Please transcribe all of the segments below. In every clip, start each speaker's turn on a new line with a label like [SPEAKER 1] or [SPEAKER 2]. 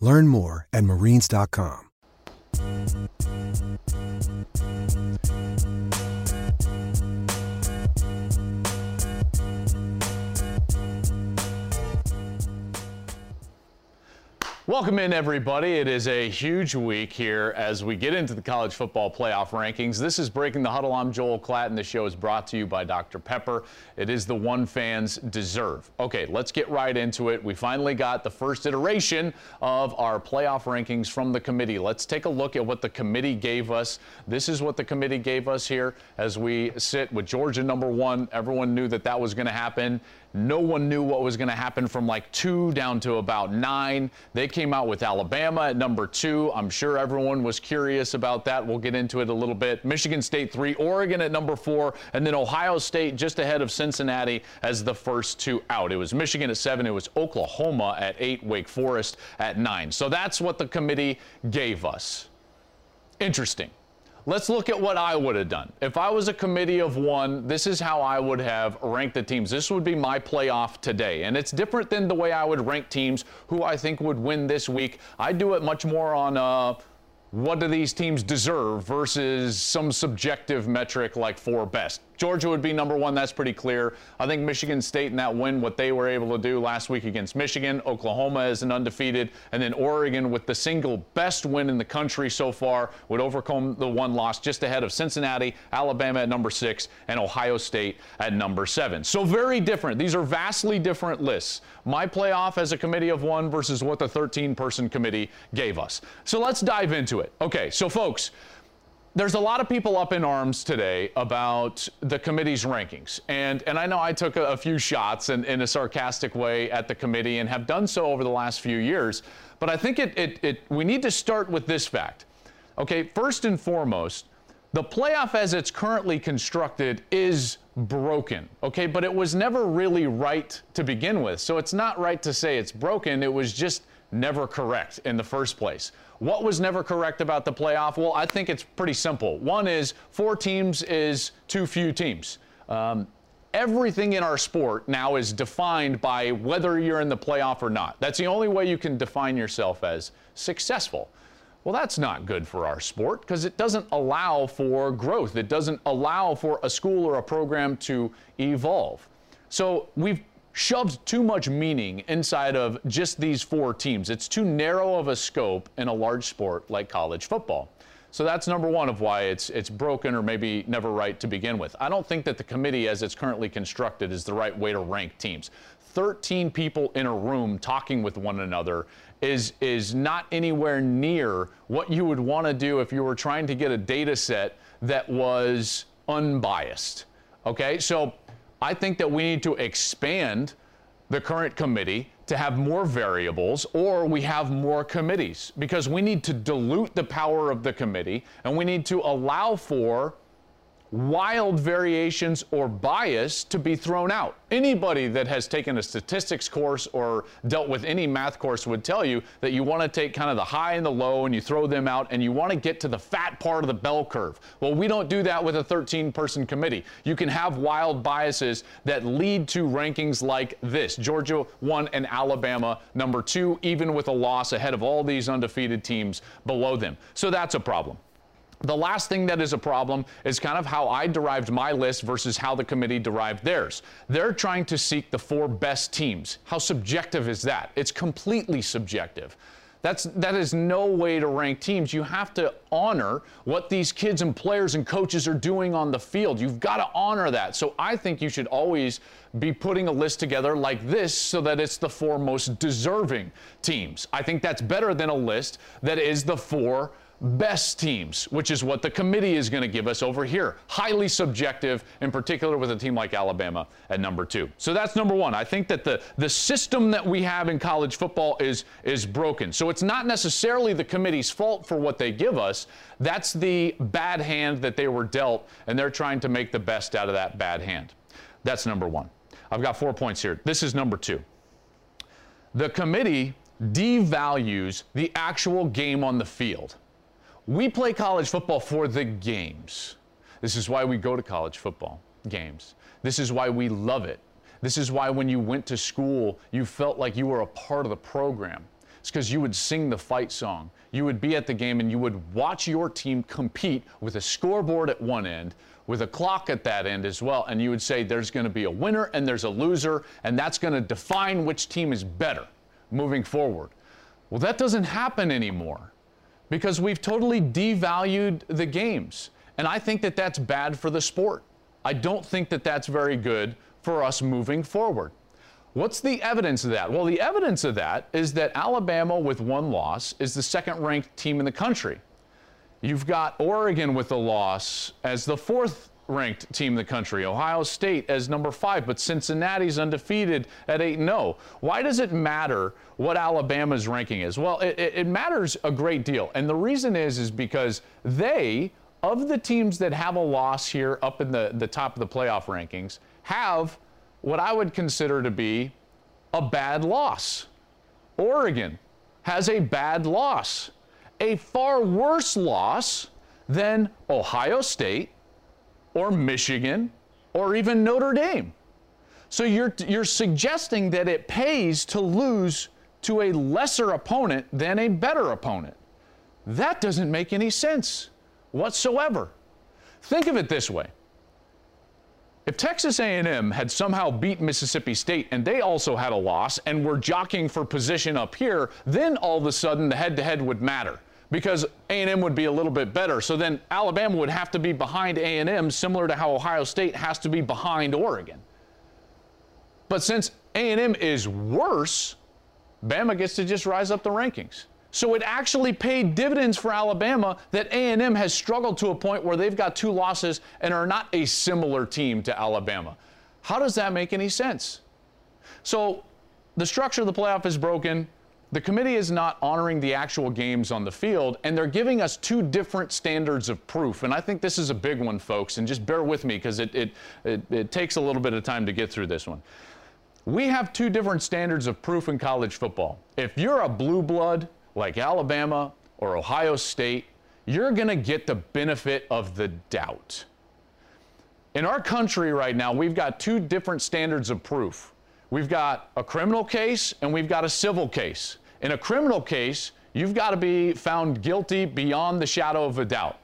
[SPEAKER 1] Learn more at marines.com.
[SPEAKER 2] Welcome in, everybody. It is a huge week here as we get into the college football playoff rankings. This is Breaking the Huddle. I'm Joel Klatt, and the show is brought to you by Dr. Pepper. It is the one fans deserve. Okay, let's get right into it. We finally got the first iteration of our playoff rankings from the committee. Let's take a look at what the committee gave us. This is what the committee gave us here as we sit with Georgia number one. Everyone knew that that was going to happen. No one knew what was going to happen from like two down to about nine. They came out with Alabama at number two. I'm sure everyone was curious about that. We'll get into it a little bit. Michigan State three, Oregon at number four, and then Ohio State just ahead of Cincinnati as the first two out. It was Michigan at seven. It was Oklahoma at eight, Wake Forest at nine. So that's what the committee gave us. Interesting. Let's look at what I would have done. If I was a committee of one, this is how I would have ranked the teams. This would be my playoff today. And it's different than the way I would rank teams who I think would win this week. I do it much more on uh, what do these teams deserve versus some subjective metric like four best. Georgia would be number one. That's pretty clear. I think Michigan State in that win, what they were able to do last week against Michigan, Oklahoma is an undefeated, and then Oregon with the single best win in the country so far would overcome the one loss just ahead of Cincinnati, Alabama at number six, and Ohio State at number seven. So very different. These are vastly different lists. My playoff as a committee of one versus what the 13 person committee gave us. So let's dive into it. Okay, so folks, there's a lot of people up in arms today about the committee's rankings. And, and I know I took a, a few shots in, in, a sarcastic way at the committee and have done so over the last few years. But I think it, it, it, we need to start with this fact. Okay, first and foremost, the playoff as it's currently constructed is broken. Okay, but it was never really right to begin with. So it's not right to say it's broken, it was just never correct in the first place. What was never correct about the playoff? Well, I think it's pretty simple. One is four teams is too few teams. Um, everything in our sport now is defined by whether you're in the playoff or not. That's the only way you can define yourself as successful. Well, that's not good for our sport because it doesn't allow for growth. It doesn't allow for a school or a program to evolve. So we've shoved too much meaning inside of just these four teams. It's too narrow of a scope in a large sport like college football. So that's number one of why it's it's broken or maybe never right to begin with. I don't think that the committee, as it's currently constructed, is the right way to rank teams. 13 people in a room talking with one another is is not anywhere near what you would want to do if you were trying to get a data set that was unbiased. Okay, so I think that we need to expand the current committee to have more variables or we have more committees because we need to dilute the power of the committee and we need to allow for wild variations or bias to be thrown out. Anybody that has taken a statistics course or dealt with any math course would tell you that you want to take kind of the high and the low and you throw them out and you want to get to the fat part of the bell curve. Well, we don't do that with a 13 person committee. You can have wild biases that lead to rankings like this Georgia 1 and Alabama number 2, even with a loss ahead of all these undefeated teams below them. So that's a problem. The last thing that is a problem is kind of how I derived my list versus how the committee derived theirs. They're trying to seek the four best teams. How subjective is that? It's completely subjective. That's that is no way to rank teams. You have to honor what these kids and players and coaches are doing on the field. You've got to honor that. So I think you should always be putting a list together like this so that it's the four most deserving teams. I think that's better than a list that is the four best teams, which is what the committee is going to give us over here. Highly subjective, in particular with a team like Alabama at number two. So that's number one. I think that the, the system that we have in college football is, is broken. So it's not necessarily the committee's fault for what they give us. That's the bad hand that they were dealt, and they're trying to make the best out of that bad hand. That's number one. I've got four points here. This is number two. The committee devalues the actual game on the field. We play college football for the games. This is why we go to college football games. This is why we love it. This is why when you went to school, you felt like you were a part of the program. It's because you would sing the fight song. You would be at the game and you would watch your team compete with a scoreboard at one end, with a clock at that end as well. And you would say there's going to be a winner and there's a loser, and that's going to define which team is better moving forward. Well, that doesn't happen anymore because we've totally devalued the games. And I think that that's bad for the sport. I don't think that that's very good for us moving forward. What's the evidence of that? Well, the evidence of that is that Alabama, with one loss, is the second ranked team in the country. You've got Oregon with a loss as the fourth ranked team in the country, Ohio State as number five, but Cincinnati's undefeated at 8 0. Why does it matter what Alabama's ranking is? Well, it, it, matters a great deal. And the reason is, is because they, of the teams that have a loss here up in the, the top of the playoff rankings, have what I would consider to be a bad loss. Oregon has a bad loss, a far worse loss than Ohio State or Michigan or even Notre Dame. So you're, you're suggesting that it pays to lose to a lesser opponent than a better opponent. That doesn't make any sense whatsoever. Think of it this way. If Texas A&M had somehow beat Mississippi State and they also had a loss and were jockeying for position up here, then all of a sudden the head-to-head would matter because A&M would be a little bit better. So then Alabama would have to be behind A&M, similar to how Ohio State has to be behind Oregon. But since A&M is worse, Bama gets to just rise up the rankings. So it actually paid dividends for Alabama that A&M has struggled to a point where they've got two losses and are not a similar team to Alabama. How does that make any sense? So the structure of the playoff is broken. The committee is not honoring the actual games on the field, and they're giving us two different standards of proof. And I think this is a big one, folks, and just bear with me because it, it, it, it, takes a little bit of time to get through this one. We have two different standards of proof in college football. If you're a blue blood like Alabama or Ohio State, you're going to get the benefit of the doubt. In our country right now, we've got two different standards of proof. We've got a criminal case and we've got a civil case. In a criminal case, you've got to be found guilty beyond the shadow of a doubt.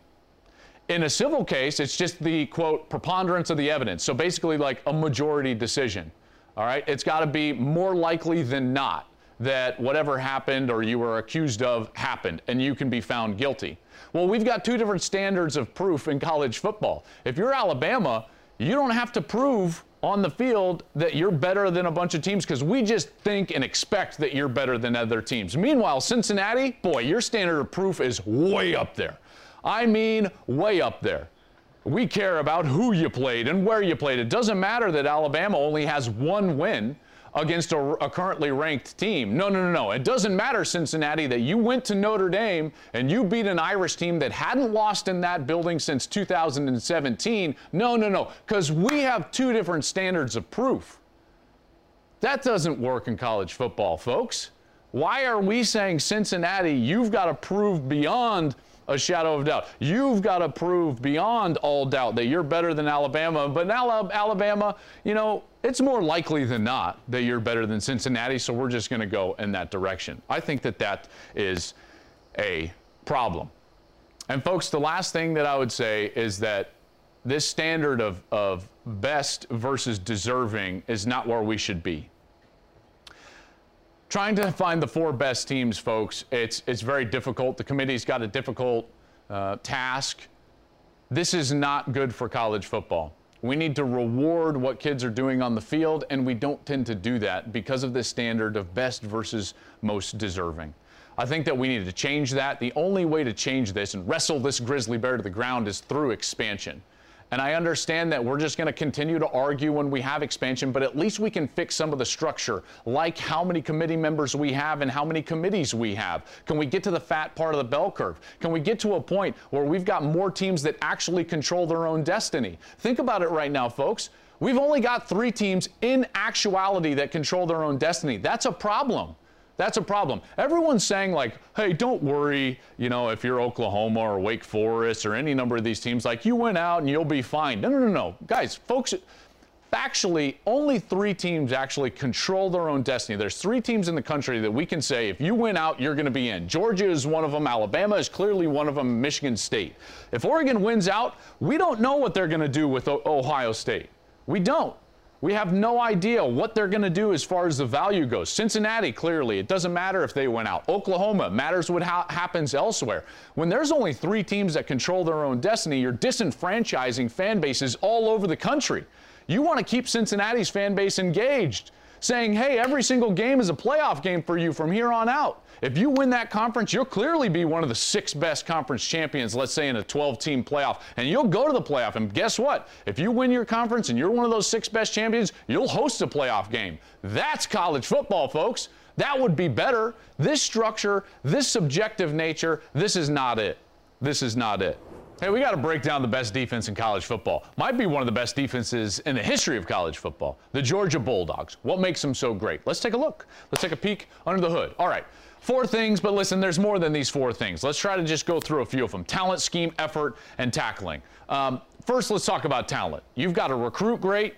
[SPEAKER 2] In a civil case, it's just the quote preponderance of the evidence. So basically, like a majority decision. All right, it's got to be more likely than not that whatever happened or you were accused of happened and you can be found guilty. Well, we've got two different standards of proof in college football. If you're Alabama, you don't have to prove on the field that you're better than a bunch of teams because we just think and expect that you're better than other teams. Meanwhile, Cincinnati, boy, your standard of proof is way up there. I mean, way up there. We care about who you played and where you played. It doesn't matter that Alabama only has one win against a, a, currently ranked team. No, no, no, no. It doesn't matter, Cincinnati, that you went to Notre Dame and you beat an Irish team that hadn't lost in that building since 2017. No, no, no, because we have two different standards of proof. That doesn't work in college football, folks. Why are we saying, Cincinnati, you've got to prove beyond a shadow of doubt. You've got to prove beyond all doubt that you're better than Alabama. But now, Alabama, you know, it's more likely than not that you're better than Cincinnati, so we're just going to go in that direction. I think that that is a problem. And, folks, the last thing that I would say is that this standard of, of best versus deserving is not where we should be. Trying to find the four best teams, folks, it's, it's very difficult. The committee's got a difficult uh, task. This is not good for college football. We need to reward what kids are doing on the field, and we don't tend to do that because of this standard of best versus most deserving. I think that we need to change that. The only way to change this and wrestle this grizzly bear to the ground is through expansion. And I understand that we're just going to continue to argue when we have expansion, but at least we can fix some of the structure, like how many committee members we have and how many committees we have. Can we get to the fat part of the bell curve? Can we get to a point where we've got more teams that actually control their own destiny? Think about it right now, folks. We've only got three teams in actuality that control their own destiny. That's a problem. That's a problem. Everyone's saying, like, hey, don't worry, you know, if you're Oklahoma or Wake Forest or any number of these teams, like, you went out and you'll be fine. No, no, no, no. Guys, folks, factually, only three teams actually control their own destiny. There's three teams in the country that we can say, if you win out, you're going to be in. Georgia is one of them. Alabama is clearly one of them. Michigan State. If Oregon wins out, we don't know what they're going to do with Ohio State. We don't. We have no idea what they're going to do as far as the value goes. Cincinnati, clearly, it doesn't matter if they went out. Oklahoma, matters what ha- happens elsewhere. When there's only three teams that control their own destiny, you're disenfranchising fan bases all over the country. You want to keep Cincinnati's fan base engaged, saying, hey, every single game is a playoff game for you from here on out. If you win that conference, you'll clearly be one of the six best conference champions, let's say in a 12 team playoff, and you'll go to the playoff. And guess what? If you win your conference and you're one of those six best champions, you'll host a playoff game. That's college football, folks. That would be better. This structure, this subjective nature, this is not it. This is not it. Hey, we got to break down the best defense in college football. Might be one of the best defenses in the history of college football. The Georgia Bulldogs. What makes them so great? Let's take a look. Let's take a peek under the hood. All right. Four things, but listen, there's more than these four things. Let's try to just go through a few of them talent, scheme, effort, and tackling. Um, first, let's talk about talent. You've got to recruit great,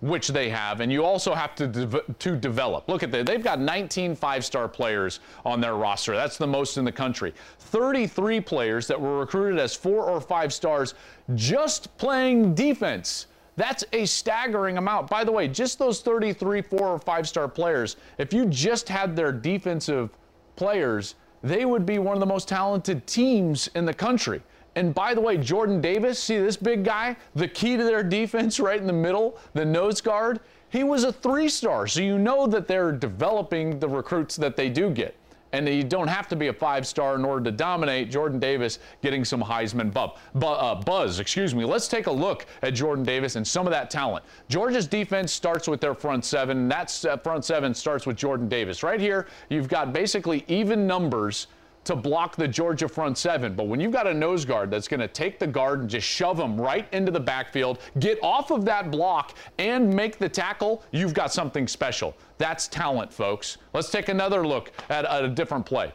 [SPEAKER 2] which they have, and you also have to, de- to develop. Look at that. They've got 19 five star players on their roster. That's the most in the country. 33 players that were recruited as four or five stars just playing defense. That's a staggering amount. By the way, just those 33 four or five star players, if you just had their defensive players, they would be one of the most talented teams in the country. And by the way, Jordan Davis, see this big guy, the key to their defense right in the middle, the nose guard, he was a three star. So you know that they're developing the recruits that they do get and you don't have to be a five star in order to dominate. Jordan Davis getting some Heisman bu- bu- uh, buzz. Excuse me. Let's take a look at Jordan Davis and some of that talent. Georgia's defense starts with their front seven. That uh, front seven starts with Jordan Davis. Right here, you've got basically even numbers to block the Georgia front seven. But when you've got a nose guard that's going to take the guard and just shove him right into the backfield, get off of that block, and make the tackle, you've got something special. That's talent, folks. Let's take another look at, at a different play.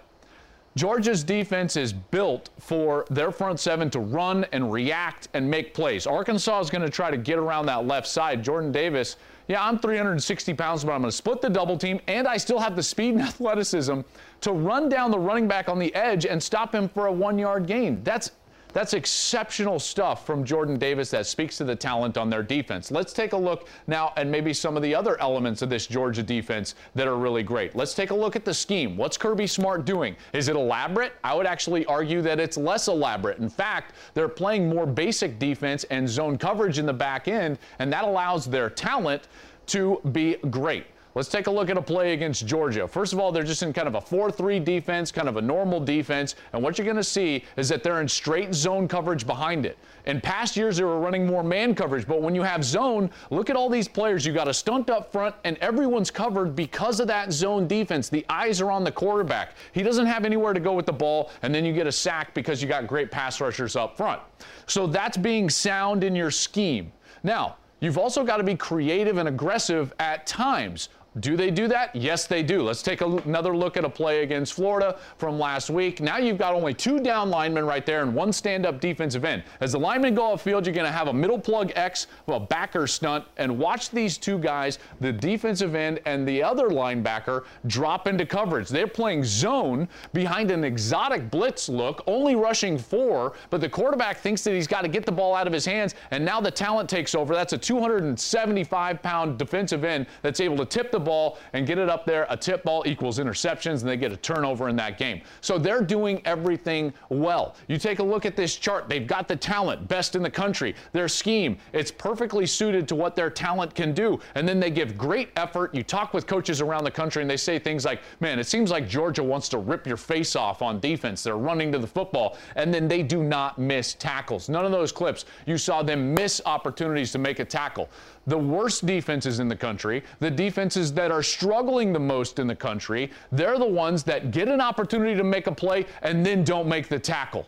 [SPEAKER 2] Georgia's defense is built for their front seven to run and react and make plays. Arkansas is going to try to get around that left side. Jordan Davis, yeah, I'm 360 pounds, but I'm going to split the double team, and I still have the speed and athleticism to run down the running back on the edge and stop him for a one yard gain. That's that's exceptional stuff from Jordan Davis that speaks to the talent on their defense. Let's take a look now at maybe some of the other elements of this Georgia defense that are really great. Let's take a look at the scheme. What's Kirby Smart doing? Is it elaborate? I would actually argue that it's less elaborate. In fact, they're playing more basic defense and zone coverage in the back end, and that allows their talent to be great. Let's take a look at a play against Georgia. First of all, they're just in kind of a 4 3 defense, kind of a normal defense. And what you're going to see is that they're in straight zone coverage behind it. In past years, they were running more man coverage. But when you have zone, look at all these players. You got a stunt up front, and everyone's covered because of that zone defense. The eyes are on the quarterback. He doesn't have anywhere to go with the ball, and then you get a sack because you got great pass rushers up front. So that's being sound in your scheme. Now, You've also got to be creative and aggressive at times. Do they do that? Yes, they do. Let's take another look at a play against Florida from last week. Now you've got only two down linemen right there and one stand up defensive end. As the linemen go upfield, you're going to have a middle plug X, a backer stunt, and watch these two guys, the defensive end and the other linebacker, drop into coverage. They're playing zone behind an exotic blitz look, only rushing four, but the quarterback thinks that he's got to get the ball out of his hands, and now the talent takes over. That's a 275 pound defensive end that's able to tip the ball and get it up there. A tip ball equals interceptions, and they get a turnover in that game. So they're doing everything well. You take a look at this chart. They've got the talent, best in the country. Their scheme, it's perfectly suited to what their talent can do. And then they give great effort. You talk with coaches around the country, and they say things like, man, it seems like Georgia wants to rip your face off on defense. They're running to the football, and then they do not miss tackles. None of those clips, you saw them miss opportunities to make a tackle. The worst defenses in the country, the defenses that are struggling the most in the country, they're the ones that get an opportunity to make a play and then don't make the tackle.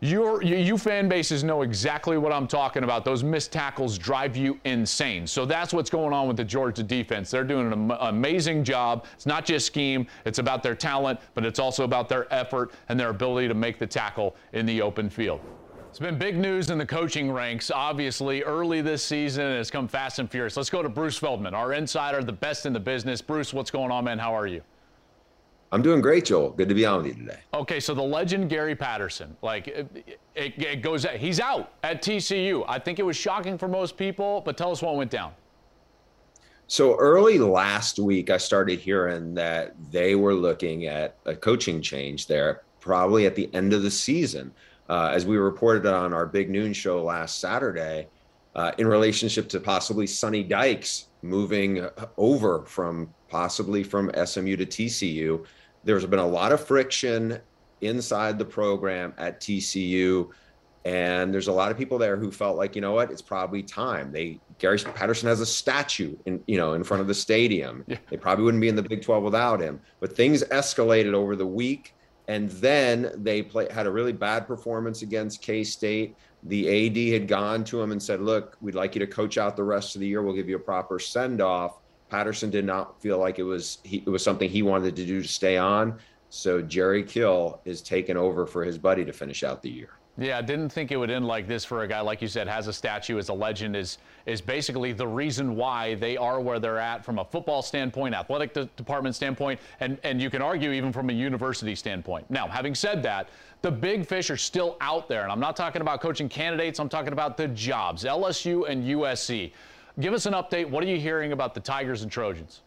[SPEAKER 2] Your, you, fan bases know exactly what I'm talking about. Those missed tackles drive you insane. So that's what's going on with the Georgia defense. They're doing an am- amazing job. It's not just scheme, it's about their talent, but it's also about their effort and their ability to make the tackle in the open field. It's been big news in the coaching ranks, obviously, early this season, and it's come fast and furious. Let's go to Bruce Feldman, our insider, the best in the business. Bruce, what's going on, man? How are you?
[SPEAKER 3] I'm doing great, Joel. Good to be on with you today.
[SPEAKER 2] Okay, so the legend Gary Patterson, like it, it, it goes, he's out at TCU. I think it was shocking for most people, but tell us what went down.
[SPEAKER 3] So early last week, I started hearing that they were looking at a coaching change there, probably at the end of the season. Uh, as we reported on our big noon show last Saturday, uh, in relationship to possibly Sonny Dykes moving over from possibly from SMU to TCU there's been a lot of friction inside the program at TCU. And there's a lot of people there who felt like, you know what, it's probably time. They Gary Patterson has a statue in, you know, in front of the stadium. Yeah. They probably wouldn't be in the Big 12 without him. But things escalated over the week. And then they play, had a really bad performance against K State. The AD had gone to him and said, Look, we'd like you to coach out the rest of the year. We'll give you a proper send off. Patterson did not feel like it was he, it was something he wanted to do to stay on. So Jerry Kill is taken over for his buddy to finish out the year.
[SPEAKER 2] Yeah, I didn't think it would end like this for a guy like you said has a statue as a legend is is basically the reason why they are where they're at from a football standpoint, athletic de- department standpoint, and and you can argue even from a university standpoint. Now, having said that, the big fish are still out there, and I'm not talking about coaching candidates. I'm talking about the jobs, LSU and USC. Give us an update. What are you hearing about the Tigers and Trojans?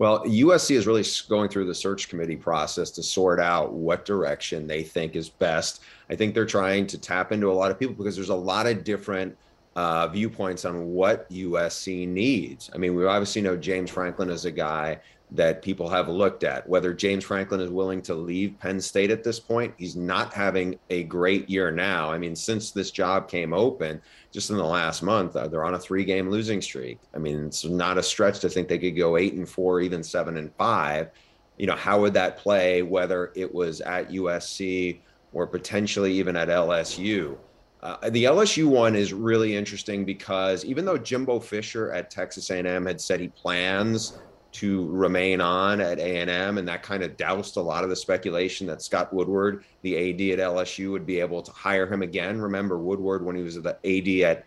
[SPEAKER 3] Well, USC is really going through the search committee process to sort out what direction they think is best. I think they're trying to tap into a lot of people because there's a lot of different uh, viewpoints on what USC needs. I mean, we obviously know James Franklin is a guy that people have looked at. Whether James Franklin is willing to leave Penn State at this point, he's not having a great year now. I mean, since this job came open, just in the last month, uh, they're on a three-game losing streak. I mean, it's not a stretch to think they could go eight and four, even seven and five. You know, how would that play? Whether it was at USC or potentially even at LSU. Uh, the LSU one is really interesting because even though Jimbo Fisher at Texas A&M had said he plans to remain on at A&M and that kind of doused a lot of the speculation that Scott Woodward, the AD at LSU would be able to hire him again. Remember Woodward when he was the AD at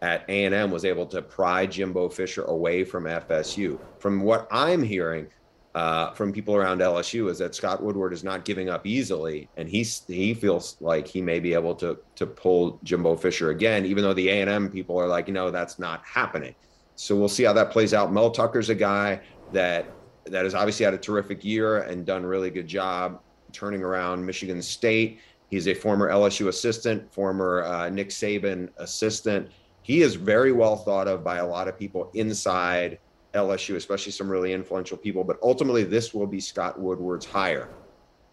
[SPEAKER 3] at A&M was able to pry Jimbo Fisher away from FSU. From what I'm hearing uh, from people around LSU is that Scott Woodward is not giving up easily, and he's he feels like he may be able to to pull Jimbo Fisher again, even though the A&M people are like, you know, that's not happening. So we'll see how that plays out. Mel Tucker's a guy that that has obviously had a terrific year and done really good job turning around Michigan State. He's a former LSU assistant, former uh, Nick Saban assistant. He is very well thought of by a lot of people inside LSU, especially some really influential people. But ultimately, this will be Scott Woodward's hire.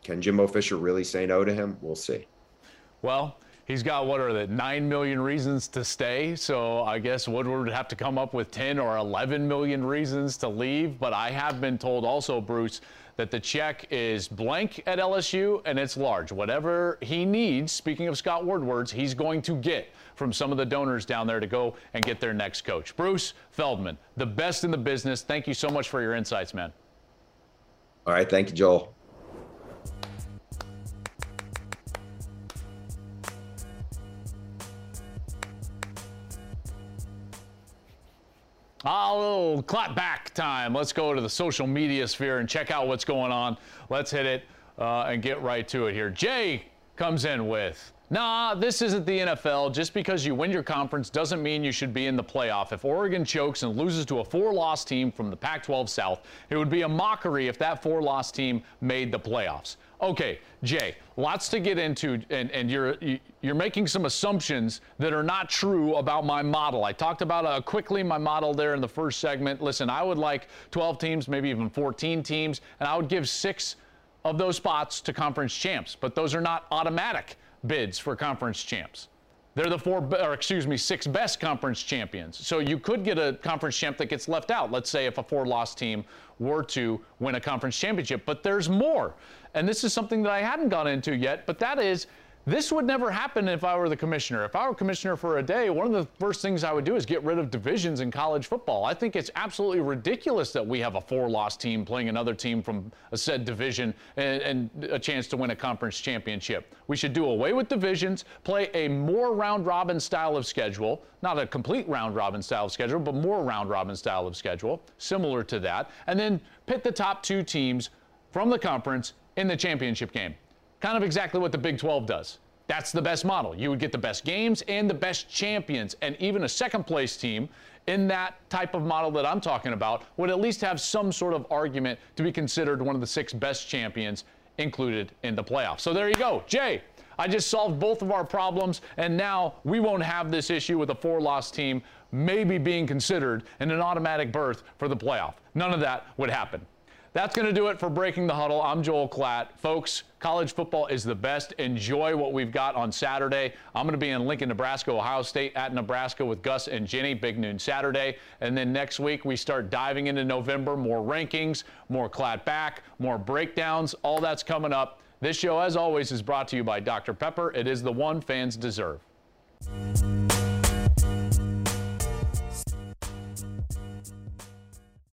[SPEAKER 3] Can Jimbo Fisher really say no to him? We'll see.
[SPEAKER 2] Well, He's got what are the nine million reasons to stay? So I guess Woodward would have to come up with 10 or 11 million reasons to leave. But I have been told also, Bruce, that the check is blank at LSU and it's large. Whatever he needs, speaking of Scott Woodward's, he's going to get from some of the donors down there to go and get their next coach. Bruce Feldman, the best in the business. Thank you so much for your insights, man.
[SPEAKER 3] All right. Thank you, Joel.
[SPEAKER 2] A little clap back time. Let's go to the social media sphere and check out what's going on. Let's hit it uh, and get right to it here. Jay comes in with. Nah, this isn't the NFL. Just because you win your conference doesn't mean you should be in the playoff. If Oregon chokes and loses to a four loss team from the Pac 12 South, it would be a mockery if that four loss team made the playoffs. Okay, Jay, lots to get into, and, and you're you're making some assumptions that are not true about my model. I talked about uh, quickly my model there in the first segment. Listen, I would like 12 teams, maybe even 14 teams, and I would give six of those spots to conference champs, but those are not automatic bids for conference champs. They're the four, or excuse me, six best conference champions. So you could get a conference champ that gets left out. Let's say if a four loss team were to win a conference championship. But there's more. And this is something that I hadn't gone into yet, but that is this would never happen if I were the commissioner. If I were commissioner for a day, one of the first things I would do is get rid of divisions in college football. I think it's absolutely ridiculous that we have a four loss team playing another team from a said division and, and, a chance to win a conference championship. We should do away with divisions, play a more round robin style of schedule, not a complete round robin style of schedule, but more round robin style of schedule, similar to that, and then pit the top two teams from the conference in the championship game. Kind of exactly what the Big 12 does. That's the best model. You would get the best games and the best champions, and even a second place team in that type of model that I'm talking about would at least have some sort of argument to be considered one of the six best champions included in the playoffs. So there you go. Jay, I just solved both of our problems, and now we won't have this issue with a four loss team maybe being considered in an automatic berth for the playoff. None of that would happen. That's going to do it for Breaking the Huddle. I'm Joel Klatt. Folks, college football is the best. Enjoy what we've got on Saturday. I'm going to be in Lincoln, Nebraska, Ohio State at Nebraska with Gus and Jenny, big noon Saturday. And then next week, we start diving into November. More rankings, more Klatt back, more breakdowns. All that's coming up. This show, as always, is brought to you by Dr. Pepper. It is the one fans deserve.